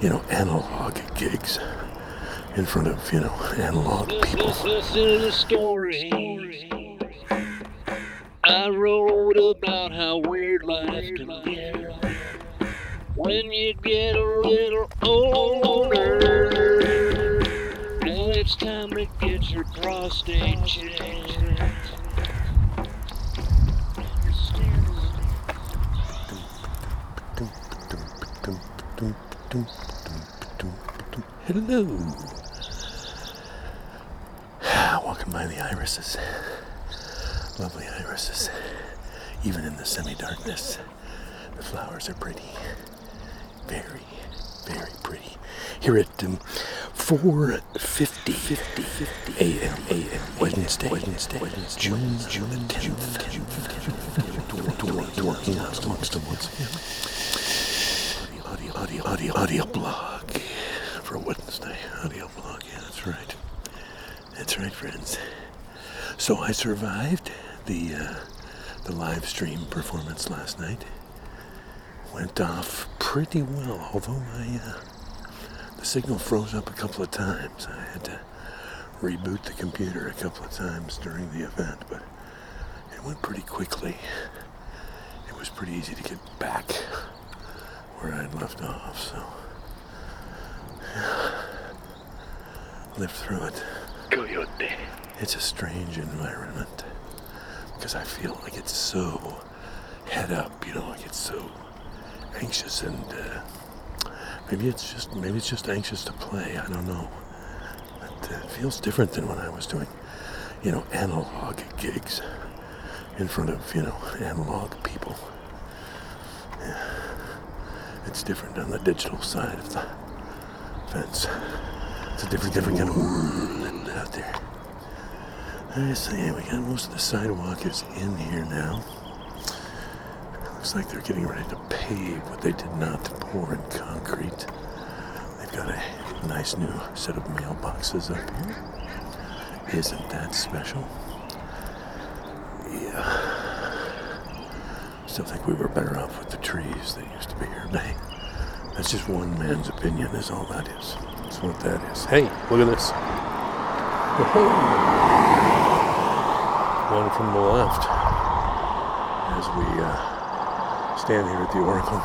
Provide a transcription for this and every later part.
you know, analog gigs in front of, you know, analog people. This is a story I wrote about how weird life can when you get a little older. Now it's time to get your prostate checked. Hello. Walking by the irises. Lovely irises. Even in the semi darkness, the flowers are pretty. Very, very pretty. Here at um, 4.50 50, 50 a.m. a.m. Wednesday, Wednesday, Wednesday, June, June 10th. Working out amongst them once again. Audio, audio, audio, audio blog for Wednesday. Audio blog, yeah, that's right. That's right, friends. So I survived the uh, the live stream performance last night. Went off pretty well, although my uh, the signal froze up a couple of times. I had to reboot the computer a couple of times during the event, but it went pretty quickly. It was pretty easy to get back where I'd left off, so lived through it. Coyote. It's a strange environment because I feel like it's so head up, you know, like it's so anxious and uh, maybe it's just maybe it's just anxious to play. I don't know. But uh, it feels different than when I was doing, you know, analog gigs in front of you know analog people. It's different on the digital side of the fence. It's a different, different kind of world out there. I so yeah, we got most of the sidewalk is in here now. Looks like they're getting ready to pave what they did not pour in concrete. They've got a nice new set of mailboxes up here. Isn't that special? Yeah. I still think we were better off with the trees that used to be here. But hey, that's just one man's opinion, is all that is. That's what that is. Hey, look at this. One from the left. As we uh, stand here at the Oracle,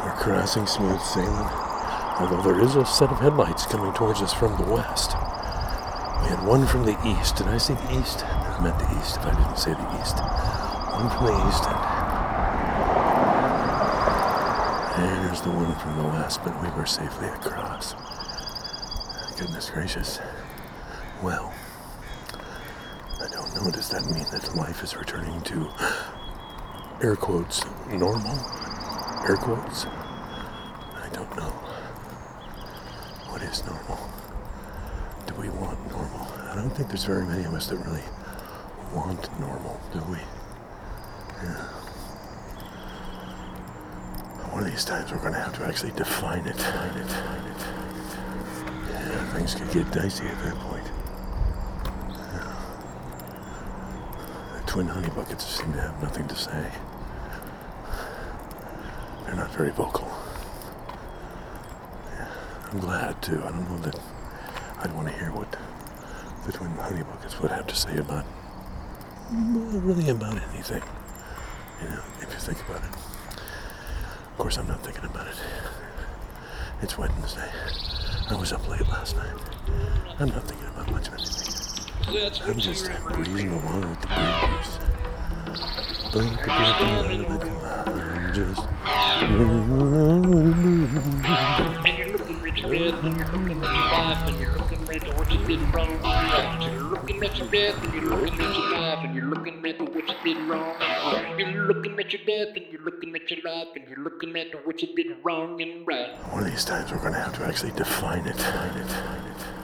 we're crossing smooth sailing. Although there is a set of headlights coming towards us from the west. We had one from the east. Did I say the east? I meant the east if I didn't say the east. The east and there's the one from the west, but we were safely across. Goodness gracious. Well, I don't know. Does that mean that life is returning to air quotes normal? Air quotes? I don't know. What is normal? Do we want normal? I don't think there's very many of us that really want normal, do we? Yeah. One of these times we're going to have to actually define it. Define it. Define it. Yeah, things could get dicey at that point. Yeah. The twin honey buckets seem to have nothing to say. They're not very vocal. Yeah, I'm glad too. I don't know that I'd want to hear what the twin honey buckets would have to say about really about anything. You if you think about it. Of course, I'm not thinking about it. It's Wednesday. I was up late last night. I'm not thinking about much of anything. I'm just breezing along with the breeze. I'm just. And you're looking rich and you're looking at your life, and you're at what's been wrong. You're looking at your death, and you're looking at your life, and you're looking at what's been wrong. You're looking at your death, and you're looking at your life, and you're looking at what's been wrong and right. One of these times we're to have to actually define it. Define it. Define it.